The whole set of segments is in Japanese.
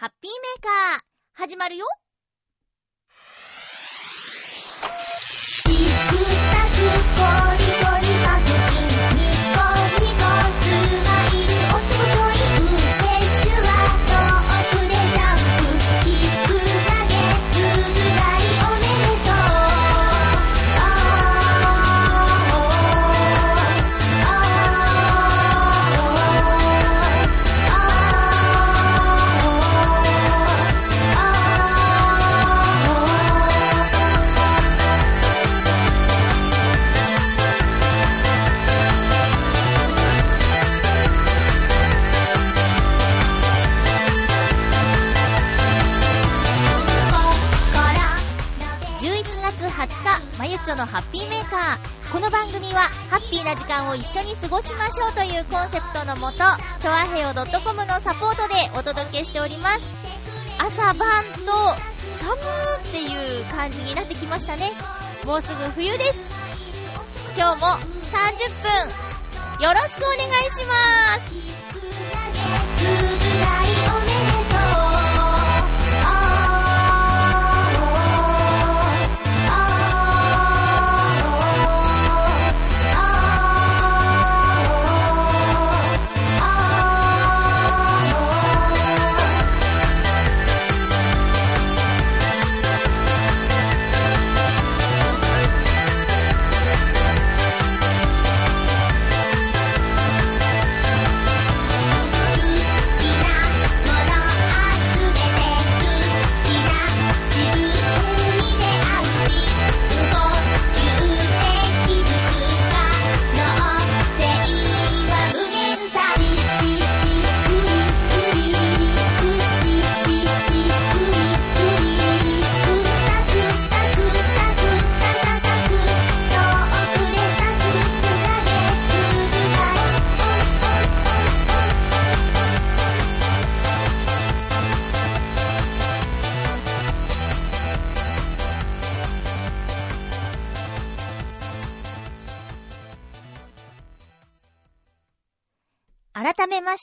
ハッピーメーカー、始まるよ。日、のハッピーメーカー。この番組は、ハッピーな時間を一緒に過ごしましょうというコンセプトのもと、チョアヘオ .com のサポートでお届けしております。朝晩と、寒ーっていう感じになってきましたね。もうすぐ冬です。今日も30分、よろしくお願いします。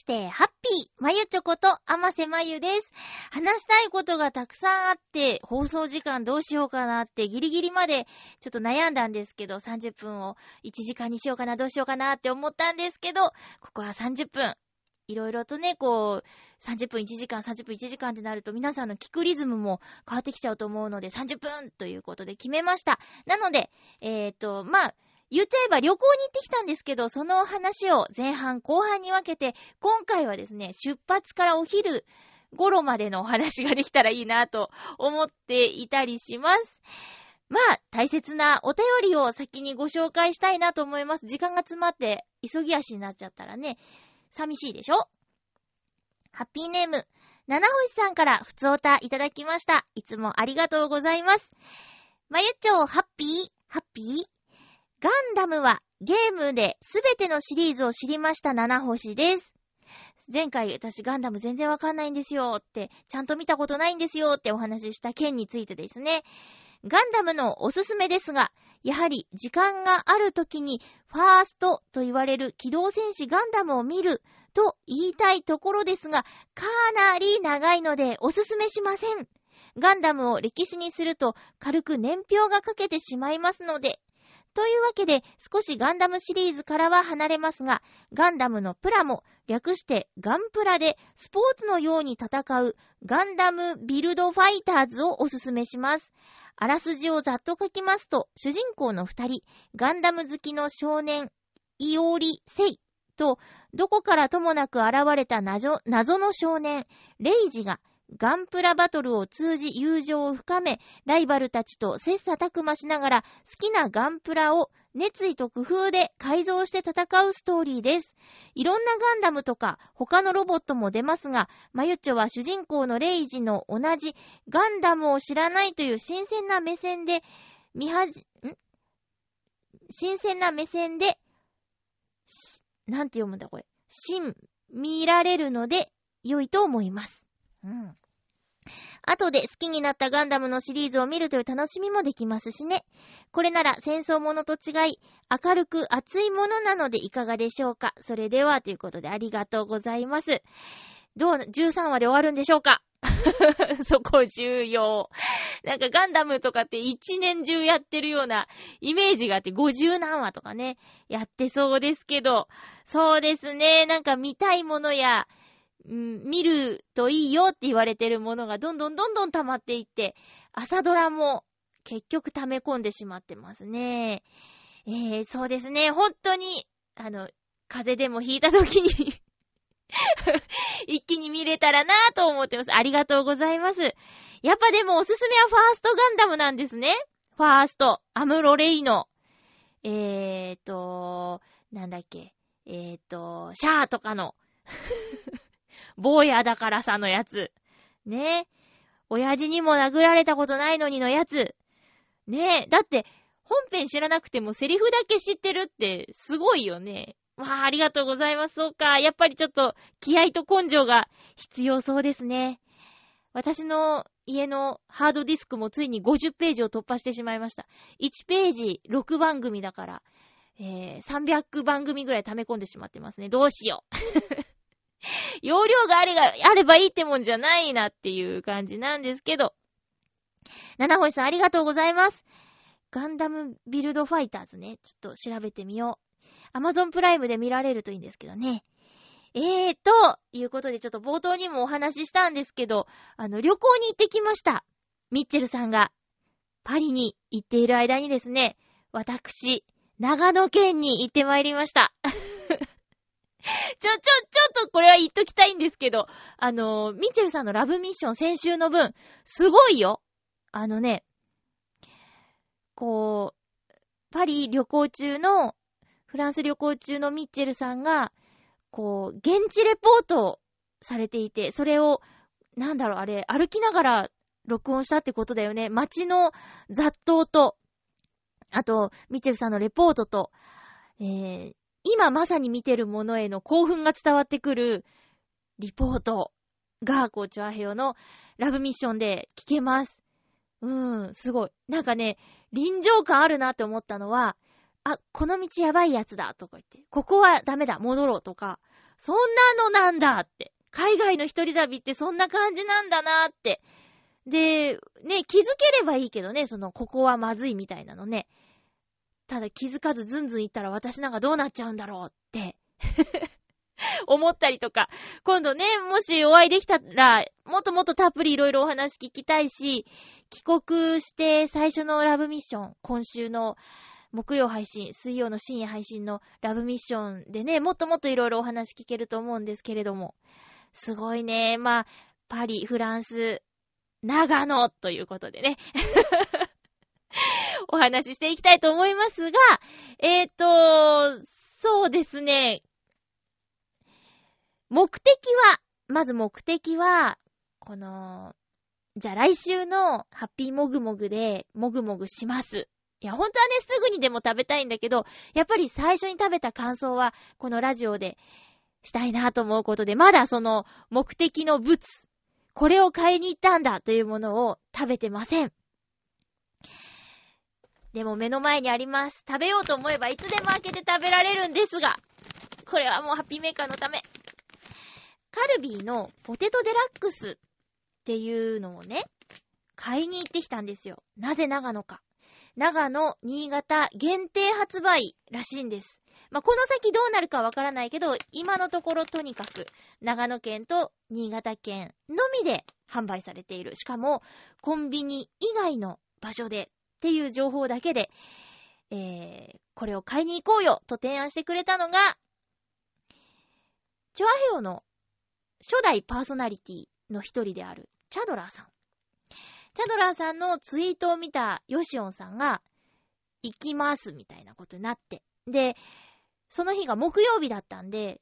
して、ハッピー、まゆちょこと、あませまゆです。話したいことがたくさんあって、放送時間どうしようかなって、ギリギリまでちょっと悩んだんですけど、30分を1時間にしようかな、どうしようかなって思ったんですけど、ここは30分。いろいろとね、こう、30分1時間、30分1時間ってなると、皆さんの聞くリズムも変わってきちゃうと思うので、30分ということで決めました。なので、えっ、と、まあ、言っちゃえば旅行に行ってきたんですけど、その話を前半後半に分けて、今回はですね、出発からお昼頃までのお話ができたらいいなと思っていたりします。まあ、大切なお便りを先にご紹介したいなと思います。時間が詰まって急ぎ足になっちゃったらね、寂しいでしょ？ハッピーネーム、七星さんからふつおたいただきました。いつもありがとうございます。まゆっちょ、ハッピー？ハッピー？ガンダムはゲームですべてのシリーズを知りました七星です。前回私ガンダム全然わかんないんですよって、ちゃんと見たことないんですよってお話しした件についてですね。ガンダムのおすすめですが、やはり時間がある時にファーストと言われる機動戦士ガンダムを見ると言いたいところですが、かなり長いのでおすすめしません。ガンダムを歴史にすると軽く年表がかけてしまいますので、というわけで、少しガンダムシリーズからは離れますが、ガンダムのプラモ、略してガンプラでスポーツのように戦うガンダムビルドファイターズをおすすめします。あらすじをざっと書きますと、主人公の二人、ガンダム好きの少年、イオリ・セイと、どこからともなく現れた謎の少年、レイジが、ガンプラバトルを通じ友情を深め、ライバルたちと切磋琢磨しながら、好きなガンプラを熱意と工夫で改造して戦うストーリーです。いろんなガンダムとか他のロボットも出ますが、マユッチョは主人公のレイジの同じガンダムを知らないという新鮮な目線で、見はじ、ん？新鮮な目線で、しなんて読むんだこれ。新、見られるので良いと思います。うん。後で好きになったガンダムのシリーズを見るという楽しみもできますしね。これなら戦争ものと違い、明るく熱いものなのでいかがでしょうか。それでは、ということでありがとうございます。どう、13話で終わるんでしょうか？そこ重要。なんかガンダムとかって一年中やってるようなイメージがあって50何話とかね、やってそうですけど、そうですね、なんか見たいものや、見るといいよって言われてるものがどんどんどんどん溜まっていって、朝ドラも結局溜め込んでしまってますね。えー、そうですね、本当に、あの、風邪でもひいた時に 一気に見れたらなぁと思ってます。ありがとうございます。やっぱでもおすすめはファーストガンダムなんですね。ファースト、アムロレイの。えーと、なんだっけ。えーと、シャーとかの。坊やだからさのやつ。ねえ。親父にも殴られたことないのにのやつ。ねえ。だって、本編知らなくてもセリフだけ知ってるってすごいよね。わあ、ありがとうございます。そうか。やっぱりちょっと気合と根性が必要そうですね。私の家のハードディスクもついに50ページを突破してしまいました。1ページ6番組だから、えー、300番組ぐらい溜め込んでしまってますね。どうしよう。容量があれが、あればいいってもんじゃないなっていう感じなんですけど。七星さんありがとうございます。ガンダムビルドファイターズね、ちょっと調べてみよう。アマゾンプライムで見られるといいんですけどね。えーと、いうことでちょっと冒頭にもお話ししたんですけど、あの、旅行に行ってきました。ミッチェルさんが、パリに行っている間にですね、私、長野県に行ってまいりました。ちょ、ちょ、ちょっとこれは言っときたいんですけど、あの、ミッチェルさんのラブミッション先週の分、すごいよ。あのね、こう、パリ旅行中のフランス旅行中のミッチェルさんが、こう、現地レポートをされていて、それを、なんだろう、あれ、歩きながら録音したってことだよね。街の雑踏と、あと、ミッチェルさんのレポートと、えー、今まさに見てるものへの興奮が伝わってくるリポートが、こう、チョアヘヨのラブミッションで聞けます。うん、すごい。なんかね、臨場感あるなって思ったのは、あ、この道やばいやつだとか言って、ここはダメだ、戻ろうとか、そんなのなんだって。海外の一人旅ってそんな感じなんだなって。で、ね、気づければいいけどね、その、ここはまずいみたいなのね。ただ気づかずずんずん行ったら私なんかどうなっちゃうんだろうって。思ったりとか。今度ね、もしお会いできたら、もっともっとたっぷりいろいろお話聞きたいし、帰国して最初のラブミッション、今週の木曜配信、水曜の深夜配信のラブミッションでね、もっともっといろいろお話聞けると思うんですけれども。すごいね。まあ、パリ、フランス、長野ということでね。お話ししていきたいと思いますが、えっ、ー、と、そうですね。目的は、まず目的は、この、じゃあ来週のハッピーモグモグでモグモグします。いや、本当はね、すぐにでも食べたいんだけど、やっぱり最初に食べた感想は、このラジオでしたいなと思うことで、まだその目的の物、これを買いに行ったんだというものを食べてません。でも目の前にあります。食べようと思えばいつでも開けて食べられるんですが、これはもうハッピーメーカーのため。カルビーのポテトデラックスっていうのをね、買いに行ってきたんですよ。なぜ長野か。長野、新潟限定発売らしいんです。まあ、この先どうなるかわからないけど、今のところとにかく、長野県と新潟県のみで販売されている。しかも、コンビニ以外の場所でっていう情報だけで、えー、これを買いに行こうよと提案してくれたのが、チョアヘオの初代パーソナリティの一人であるチャドラーさん。チャドラーさんのツイートを見たヨシオンさんが、行きますみたいなことになって。で、その日が木曜日だったんで、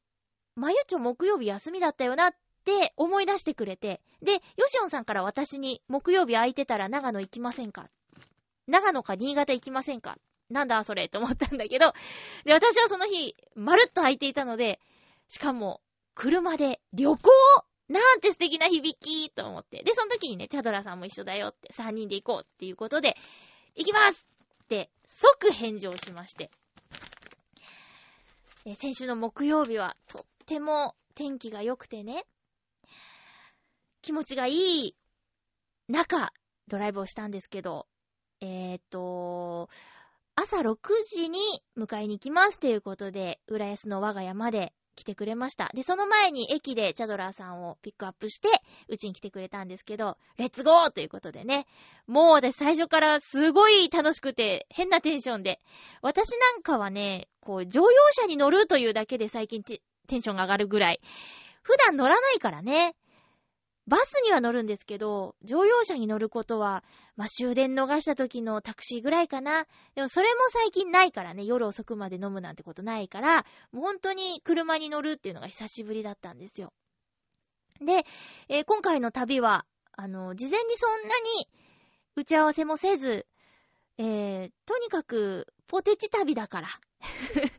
まゆちょ木曜日休みだったよなって思い出してくれて、で、ヨシオンさんから私に木曜日空いてたら長野行きませんか長野か新潟行きませんか？なんだそれって思ったんだけど、で、私はその日、まるっと空いていたので、しかも、車で旅行？なんて素敵な響きと思って。で、その時にね、チャドラさんも一緒だよって、3人で行こうっていうことで、行きますって、即返事をしまして。え先週の木曜日は、とっても天気が良くてね、気持ちがいい中、ドライブをしたんですけど、えー、っと、朝6時に迎えに行きますということで、浦安の我が家まで来てくれました。で、その前に駅でチャドラーさんをピックアップして、うちに来てくれたんですけど、レッツゴーということでね。もう私最初からすごい楽しくて、変なテンションで。私なんかはね、こう、乗用車に乗るというだけで最近テンションが上がるぐらい。普段乗らないからね。バスには乗るんですけど、乗用車に乗ることは、まあ、終電逃した時のタクシーぐらいかな。でもそれも最近ないからね、夜遅くまで飲むなんてことないから、もう本当に車に乗るっていうのが久しぶりだったんですよ。で、えー、今回の旅は、あの、事前にそんなに打ち合わせもせず、えー、とにかく、ポテチ旅だから。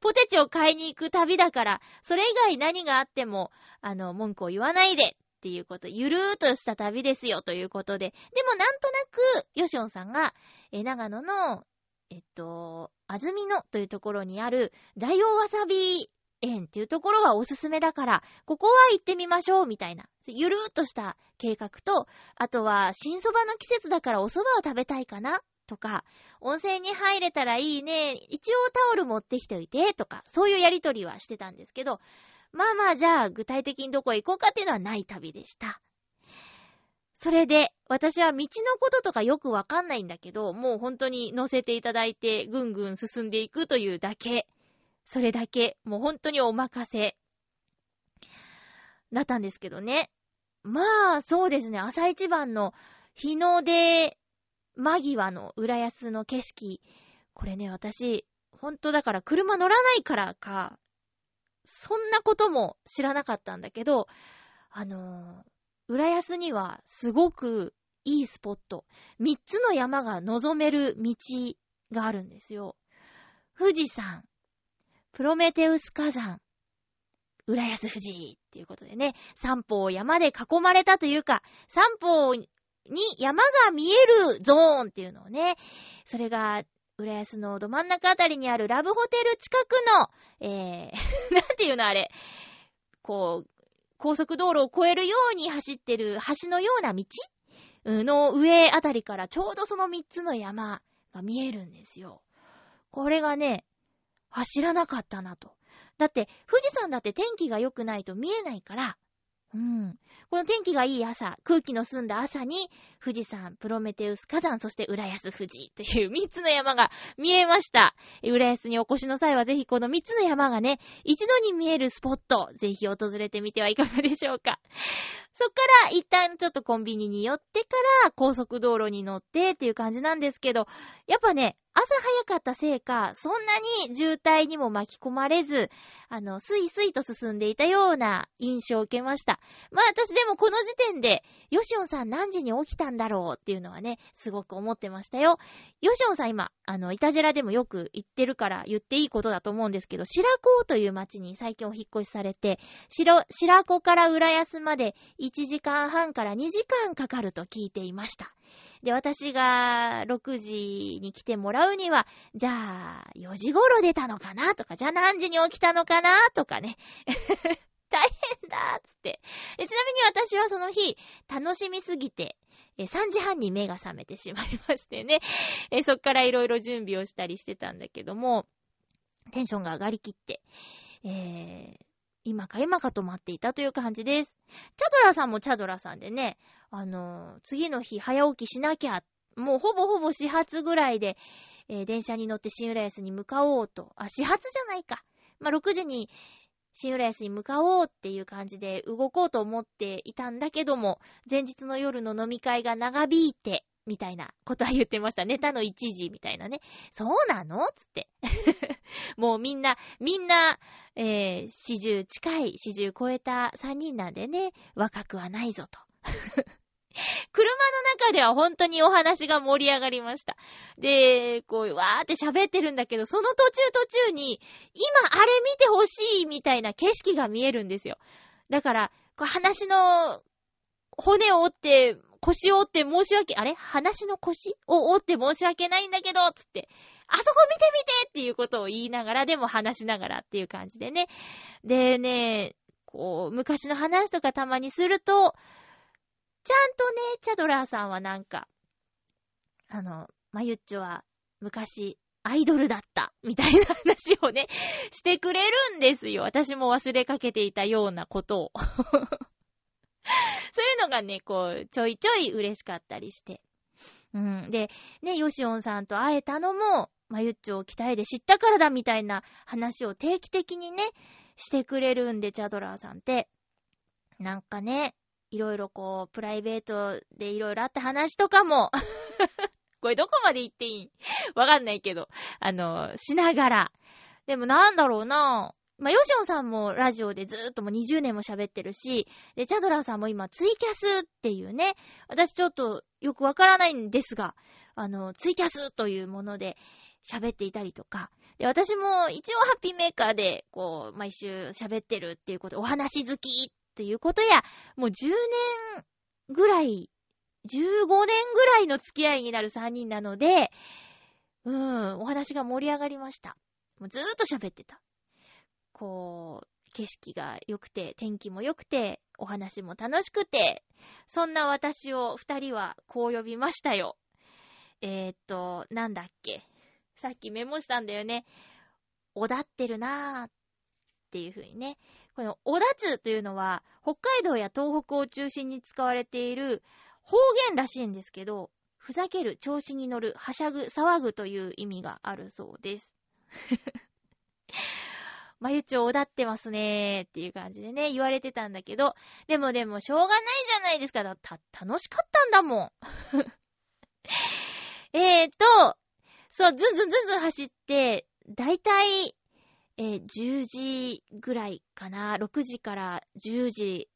ポテチを買いに行く旅だから、それ以外何があっても、あの、文句を言わないでっていうこと、ゆるーっとした旅ですよということで、でもなんとなく、ヨシオンさんが、え、長野の、えっと、あずみのというところにある、大王わさび園っていうところはおすすめだから、ここは行ってみましょう、みたいな。ゆるーっとした計画と、あとは、新蕎麦の季節だからお蕎麦を食べたいかなとか、温泉に入れたらいいね、一応タオル持ってきておいて、とか、そういうやりとりはしてたんですけど、まあまあ、じゃあ、具体的にどこへ行こうかっていうのはない旅でした。それで、私は道のこととかよくわかんないんだけど、もう本当に乗せていただいて、ぐんぐん進んでいくというだけ。それだけ。もう本当にお任せ。だったんですけどね。まあ、そうですね。朝一番の日の出間際の浦安の景色。これね、私、ほんとだから車乗らないからか、そんなことも知らなかったんだけど、あのー、浦安にはすごくいいスポット、三つの山が望める道があるんですよ。富士山、プロメテウス火山、浦安富士っていうことでね、三方を山で囲まれたというか、三方に山が見えるゾーンっていうのをね、それが浦安のど真ん中あたりにあるラブホテル近くの、えー、なんていうのあれ、こう、高速道路を越えるように走ってる橋のような道の上あたりからちょうどその三つの山が見えるんですよ。これがね、走らなかったなと。だって、富士山だって天気が良くないと見えないから、うん。この天気がいい朝、空気の澄んだ朝に、富士山、プロメテウス火山、そして浦安富士という3つの山が見えました。浦安にお越しの際はぜひこの3つの山がね、一度に見えるスポット、ぜひ訪れてみてはいかがでしょうか。そっから一旦ちょっとコンビニに寄ってから高速道路に乗ってっていう感じなんですけど、やっぱね、朝早かったせいか、そんなに渋滞にも巻き込まれず、あの、スイスイと進んでいたような印象を受けました。まあ私でもこの時点で、ヨシオンさん何時に起きたんだろうっていうのはね、すごく思ってましたよ。ヨシオンさん今、あの、イタジラでもよく言ってるから言っていいことだと思うんですけど、白子という町に最近お引っ越しされて、白、白子から浦安まで1時間半から2時間かかると聞いていました。で、私が6時に来てもらうには、じゃあ、4時頃出たのかなとか、じゃあ何時に起きたのかなとかね。大変だつってちなみに私はその日、楽しみすぎて、3時半に目が覚めてしまいましてね。そっからいろいろ準備をしたりしてたんだけども、テンションが上がりきって、えー、今か今かと待っていたという感じです。チャドラさんもチャドラさんでね、あのー、次の日早起きしなきゃ、もうほぼほぼ始発ぐらいで、えー、電車に乗って新浦安に向かおうと、あ、始発じゃないか。まあ、6時に新浦安に向かおうっていう感じで動こうと思っていたんだけども、前日の夜の飲み会が長引いて、みたいなことは言ってました。ネタの1時みたいなね。そうなの？つって。もうみんな、みんな、えー、四十近い、四十超えた3人なんでね、若くはないぞと。車の中では本当にお話が盛り上がりました。で、こう、わーって喋ってるんだけど、その途中途中に、今あれ見てほしいみたいな景色が見えるんですよ。だから、こう話の骨を折って腰を折って申し訳、あれ？話の腰？を折って申し訳ないんだけど、つって、あそこ見てみてっていうことを言いながら、でも話しながらっていう感じでね。でね、こう、昔の話とかたまにすると、ちゃんとね、チャドラーさんはなんか、あの、まゆっちょは昔アイドルだった、みたいな話をね、してくれるんですよ。私も忘れかけていたようなことを。そういうのがね、こう、ちょいちょい嬉しかったりして。うん。で、ね、ヨシオンさんと会えたのも、まゆっちょを鍛えで知ったからだみたいな話を定期的にね、してくれるんで、チャドラーさんって。なんかね、いろいろこう、プライベートでいろいろあった話とかも これどこまで言っていい？わかんないけど、あの、しながら。でもなんだろうなまあ、ヨシオンさんもラジオでずーっともう20年も喋ってるし、で、チャドラーさんも今ツイキャスっていうね、私ちょっとよくわからないんですが、あの、ツイキャスというもので喋っていたりとか、で、私も一応ハッピーメーカーで、こう、毎週喋ってるっていうこと、お話好きっていうことや、もう10年ぐらい、15年ぐらいの付き合いになる3人なので、うん、お話が盛り上がりました。もうずーっと喋ってた。こう、景色が良くて、天気も良くて、お話も楽しくて、そんな私を二人はこう呼びましたよ。えー、っと、なんだっけ。さっきメモしたんだよね。おだってるなーっていう風にね。このおだつというのは、北海道や東北を中心に使われている方言らしいんですけど、ふざける、調子に乗る、はしゃぐ、騒ぐという意味があるそうです。まゆちょうだってますねーっていう感じでね、言われてたんだけど、でもでもしょうがないじゃないですか。た、楽しかったんだもん。えーと、そう、ずんずんずんずん走って、だいたい、えー、10時ぐらいかな。6時から10時、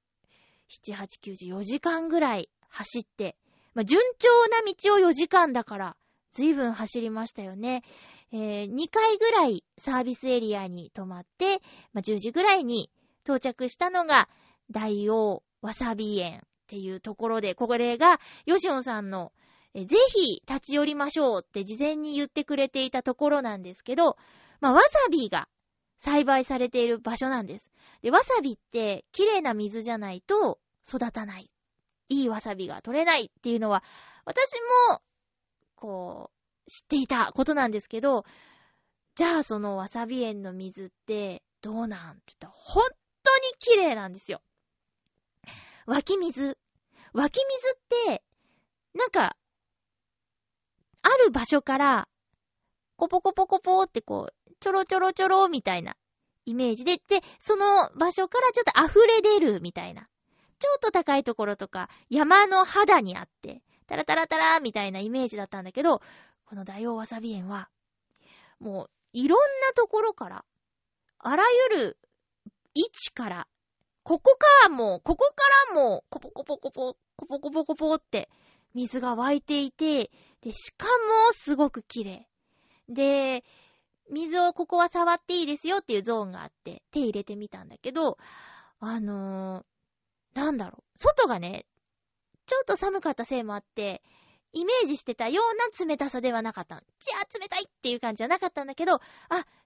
7、8、9時、4時間ぐらい走って、まあ、順調な道を4時間だから、ずいぶん走りましたよね。えー、2回ぐらいサービスエリアに泊まって、まあ、10時ぐらいに到着したのが、大王わさび園っていうところで、これが、ヨシオンさんの、えぜひ立ち寄りましょうって事前に言ってくれていたところなんですけど、まあ、わさびが栽培されている場所なんです。で、わさびって綺麗な水じゃないと育たない。いいわさびが取れないっていうのは、私も、こう、知っていたことなんですけど、じゃあそのわさび園の水ってどうなんって言ったら、本当に綺麗なんですよ。湧き水。湧き水って、なんか、ある場所から、コポコポコポってこう、ちょろちょろちょろみたいなイメージで、で、その場所からちょっと溢れ出るみたいな。ちょっと高いところとか、山の肌にあって、タラタラタラみたいなイメージだったんだけど、この大王わさび園は、もう、いろんなところから、あらゆる位置から、ここからも、ここからも、コポコポコポ、コポコポコポって、水が湧いていて、で、しかも、すごく綺麗。で、水をここは触っていいですよっていうゾーンがあって、手入れてみたんだけど、あのー、なんだろう。外がね、ちょっと寒かったせいもあって、イメージしてたような冷たさではなかった。じゃあ冷たいっていう感じじゃなかったんだけど、あ、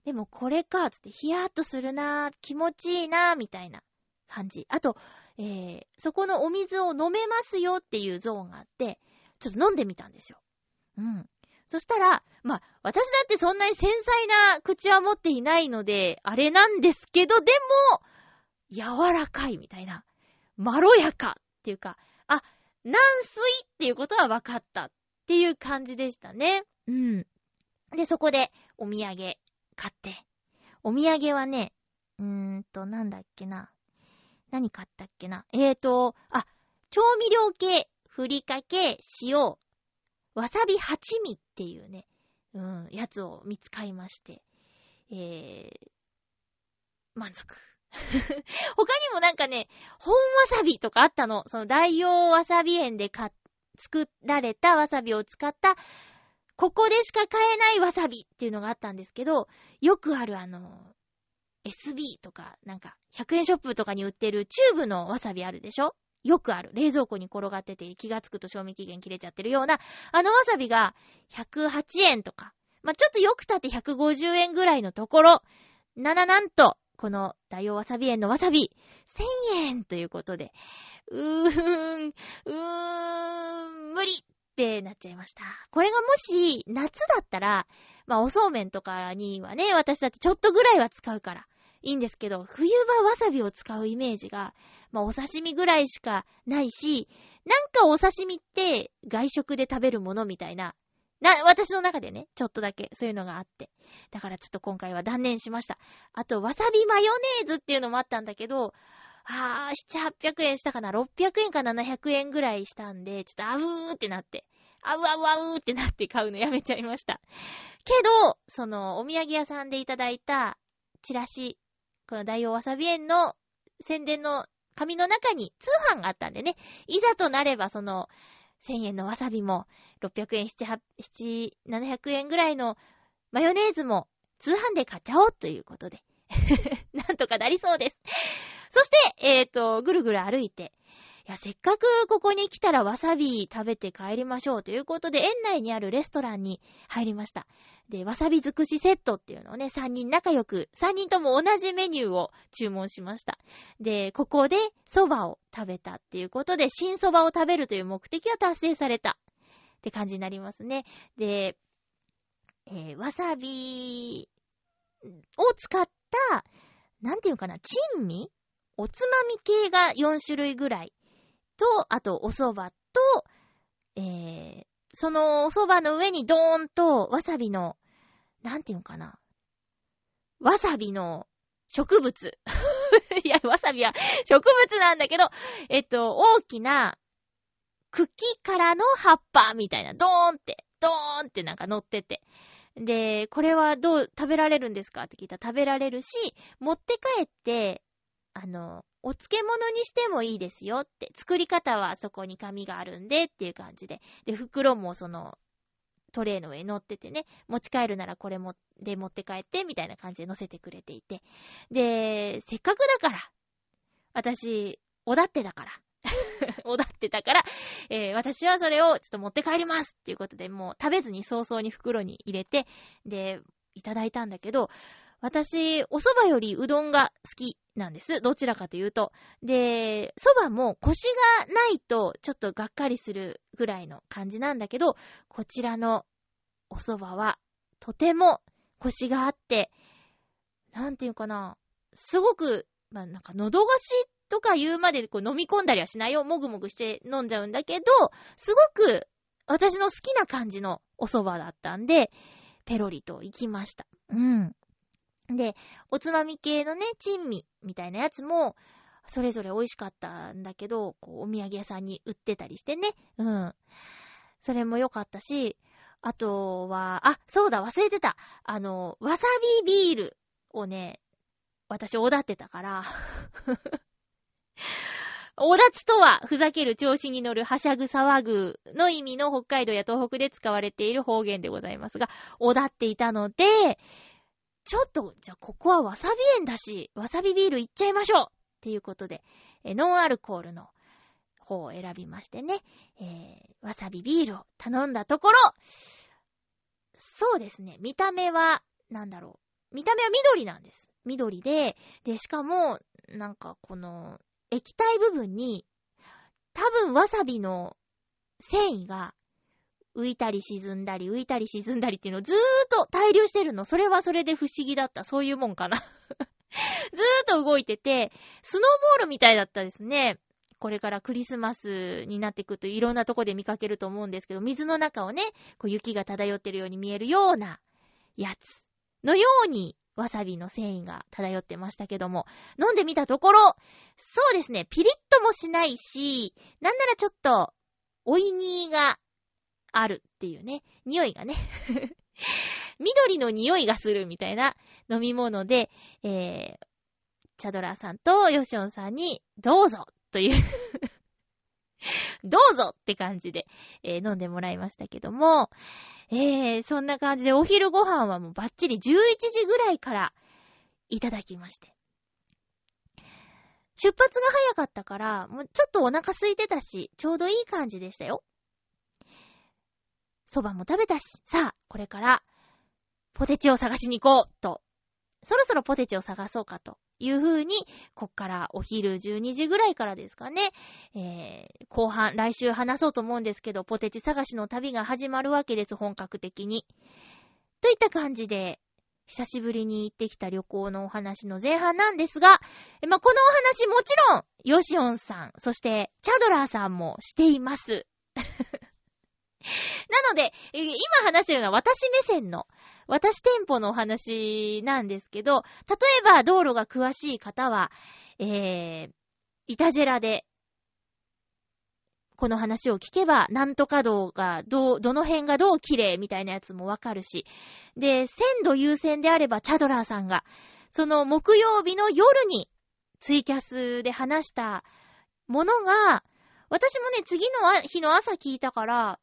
でもこれか、つってヒヤーっとするな気持ちいいなみたいな感じ。あと、えー、そこのお水を飲めますよっていうゾーンがあって、ちょっと飲んでみたんですよ。うん。そしたら、まあ、私だってそんなに繊細な口は持っていないので、あれなんですけど、でも、柔らかいみたいな。まろやかっていうか、あ、軟水っていうことは分かったっていう感じでしたね。うん。で、そこでお土産買って。お土産はね、うーんと、なんだっけな。何買ったっけな。えーと、あ、調味料系、ふりかけ、塩、わさび八味っていうね、うん、やつを見つかりまして、えー、満足。他にもなんかね、本わさびとかあったの。その大王わさび園でか、作られたわさびを使った、ここでしか買えないわさびっていうのがあったんですけど、よくあるあの、SB とか、なんか、100円ショップとかに売ってるチューブのわさびあるでしょ？よくある。冷蔵庫に転がってて気がつくと賞味期限切れちゃってるような、あのわさびが108円とか、まあ、ちょっとよくたって150円ぐらいのところ、なななんと、この大王わさび園のわさび、1000円ということで。うーん、うーん、無理ってなっちゃいました。これがもし、夏だったら、まあ、おそうめんとかにはね、私だってちょっとぐらいは使うから、いいんですけど、冬場わさびを使うイメージが、まあ、お刺身ぐらいしかないし、なんかお刺身って外食で食べるものみたいな、な、私の中でね、ちょっとだけそういうのがあって。だからちょっと今回は断念しました。あと、わさびマヨネーズっていうのもあったんだけど、あー、7、800円したかな ?600 円か700円ぐらいしたんで、ちょっとあうーってなって、あうあうあうってなって買うのやめちゃいました。けど、その、お土産屋さんでいただいた、チラシ、この大王わさび園の宣伝の紙の中に通販があったんでね、いざとなればその、1000円のわさびも、600円、7、700円ぐらいのマヨネーズも通販で買っちゃおうということで。なんとかなりそうです。そして、えっ、ー、と、ぐるぐる歩いて、や、せっかくここに来たらわさび食べて帰りましょうということで、園内にあるレストランに入りました。で、わさび尽くしセットっていうのをね、3人仲良く、3人とも同じメニューを注文しました。で、ここで蕎麦を食べたっていうことで、新蕎麦を食べるという目的は達成されたって感じになりますね。で、えー、わさびを使った、なんていうかな、珍味？おつまみ系が4種類ぐらい。と、あと、お蕎麦と、えー、そのお蕎麦の上にドーンと、わさびの、なんていうのかな。わさびの植物。いや、わさびは植物なんだけど、えっと、大きな茎からの葉っぱみたいな、ドーンって、ドーンってなんか乗ってて。で、これはどう、食べられるんですかって聞いたら食べられるし、持って帰って、あの、お漬物にしてもいいですよって、作り方はそこに紙があるんでっていう感じで、で、袋もその、トレイの上に乗っててね、持ち帰るならこれも、で持って帰って、みたいな感じで乗せてくれていて。で、せっかくだから、私、おだってだから、おだってたから、えー、私はそれをちょっと持って帰りますっていうことで、もう食べずに早々に袋に入れて、で、いただいたんだけど、私、お蕎麦よりうどんが好き。なんです。どちらかというと。で、蕎麦もコシがないとちょっとがっかりするぐらいの感じなんだけど、こちらのお蕎麦はとてもコシがあって、なんていうかな、すごく、まあなんか喉越しとか言うまでこう飲み込んだりはしないよ。もぐもぐして飲んじゃうんだけど、すごく私の好きな感じのお蕎麦だったんで、ペロリと行きました。うん。で、おつまみ系のね、珍味みたいなやつも、それぞれ美味しかったんだけど、こう、お土産屋さんに売ってたりしてね。うん。それも良かったし、あとは、あ、そうだ、忘れてた。あの、わさびビールをね、私、おだってたから。おだちとは、ふざける調子に乗るはしゃぐ騒ぐの意味の北海道や東北で使われている方言でございますが、おだっていたので、ちょっと、じゃあここはわさび園だし、わさびビールいっちゃいましょうっていうことで、えノンアルコールの方を選びましてね、えー、わさびビールを頼んだところ、そうですね、見た目は、なんだろう。見た目は緑なんです。緑で、で、しかも、なんかこの、液体部分に、多分わさびの繊維が浮いたり沈んだり、浮いたり沈んだりっていうのをずーっと滞留してるの。それはそれで不思議だった。そういうもんかな ずーっと動いてて、スノーボールみたいだったですね。これからクリスマスになってくるといろんなとこで見かけると思うんですけど、水の中をね、こう雪が漂ってるように見えるようなやつのように、わさびの繊維が漂ってましたけども、飲んでみたところ、そうですね、ピリッともしないし、なんならちょっと、おいにーがあるっていうね、匂いがね 緑の匂いがするみたいな飲み物で、えー、チャドラーさんとヨシオンさんに、どうぞという どうぞって感じで、えー、飲んでもらいましたけども、えー、そんな感じでお昼ご飯はもうバッチリ11時ぐらいからいただきまして。出発が早かったから、もうちょっとお腹空いてたし、ちょうどいい感じでしたよ。蕎麦も食べたし、さあ、これから、ポテチを探しに行こうと、そろそろポテチを探そうかという風に、こっからお昼12時ぐらいからですかね、えー、後半、来週話そうと思うんですけど、ポテチ探しの旅が始まるわけです、本格的に。といった感じで、久しぶりに行ってきた旅行のお話の前半なんですが、まあ、このお話もちろん、ヨシオンさん、そしてチャドラーさんもしています。なので、今話してるのは私目線の、私店舗のお話なんですけど、例えば道路が詳しい方は、えー、イタジェラで、この話を聞けば、なんとか道が、ど、どの辺がどう綺麗みたいなやつもわかるし。で、鮮度優先であれば、チャドラーさんが、その木曜日の夜に、ツイキャスで話したものが、私もね、次の日の朝聞いたから、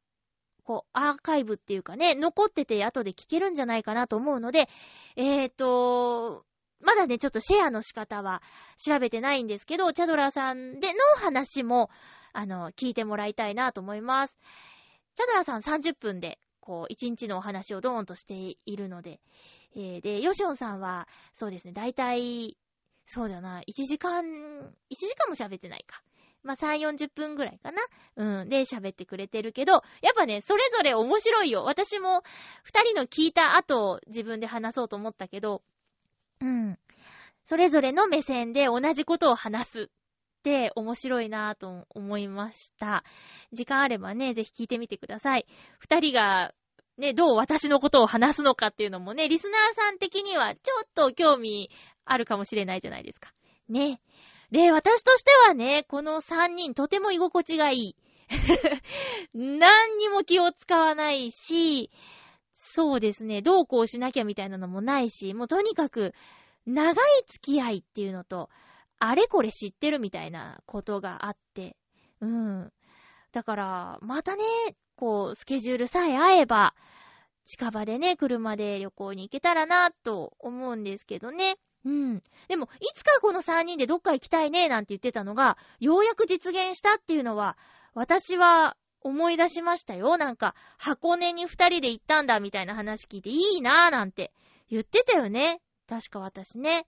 こう、アーカイブっていうかね、残ってて後で聞けるんじゃないかなと思うので、えーと、まだね、ちょっとシェアの仕方は調べてないんですけど、チャドラさんでの話も、あの、聞いてもらいたいなと思います。チャドラさん30分で、こう、1日のお話をドーンとしているので、えー、で、ヨシオンさんは、そうですね、だいたい、そうだな、1時間、1時間も喋ってないか。まあ、3、40分ぐらいかなうん。で、喋ってくれてるけど、やっぱね、それぞれ面白いよ。私も、二人の聞いた後、自分で話そうと思ったけど、うん。それぞれの目線で同じことを話すって面白いなぁと思いました。時間あればね、ぜひ聞いてみてください。二人が、ね、どう私のことを話すのかっていうのもね、リスナーさん的にはちょっと興味あるかもしれないじゃないですか。ね。で、私としてはね、この3人とても居心地がいい。何にも気を使わないし、そうですね、どうこうしなきゃみたいなのもないし、もうとにかく、長い付き合いっていうのと、あれこれ知ってるみたいなことがあって、うん。だから、またね、こう、スケジュールさえ合えば、近場でね、車で旅行に行けたらな、と思うんですけどね。うん。でも、いつかこの3人でどっか行きたいね、なんて言ってたのが、ようやく実現したっていうのは、私は思い出しましたよ。なんか、箱根に2人で行ったんだ、みたいな話聞いて、いいなぁ、なんて言ってたよね。確か私ね。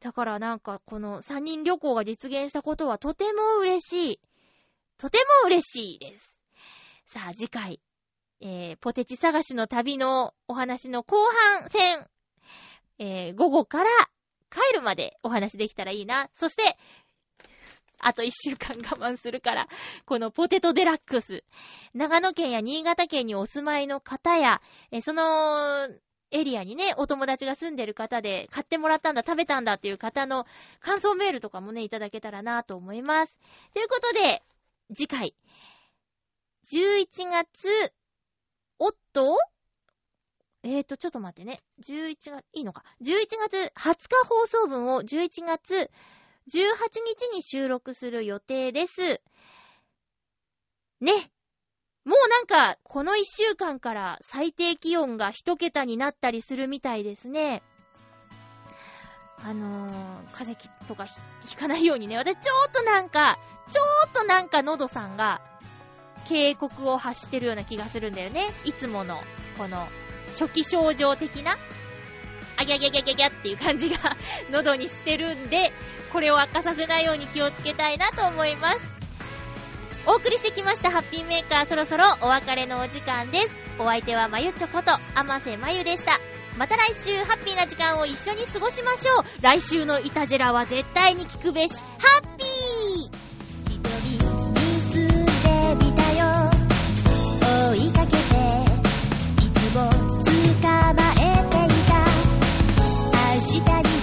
だからなんか、この3人旅行が実現したことはとても嬉しい。とても嬉しいです。さあ、次回、えー、ポテチ探しの旅のお話の後半戦、えー、午後から帰るまでお話できたらいいな。そして、あと一週間我慢するから、このポテトデラックス。長野県や新潟県にお住まいの方や、えそのエリアにね、お友達が住んでる方で、買ってもらったんだ、食べたんだっていう方の感想メールとかもね、いただけたらなと思います。ということで、次回、11月、おっと？えーと、ちょっと待ってね。11月、いいのか。11月20日放送分を11月18日に収録する予定です。ね。もうなんか、この1週間から最低気温が1桁になったりするみたいですね。あのー、風邪とかひかないようにね。私ちょっとなんか、ちょっとなんか喉さんが警告を発してるような気がするんだよね。いつもの、この、初期症状的な、あぎゃぎゃぎゃぎゃぎゃっていう感じが 喉にしてるんで、これを悪化させないように気をつけたいなと思います。お送りしてきましたハッピーメーカーそろそろお別れのお時間です。お相手はまゆちょこと、あませまゆでした。また来週ハッピーな時間を一緒に過ごしましょう。来週のイタジェラは絶対に聞くべし。ハッピー構えていた。明日に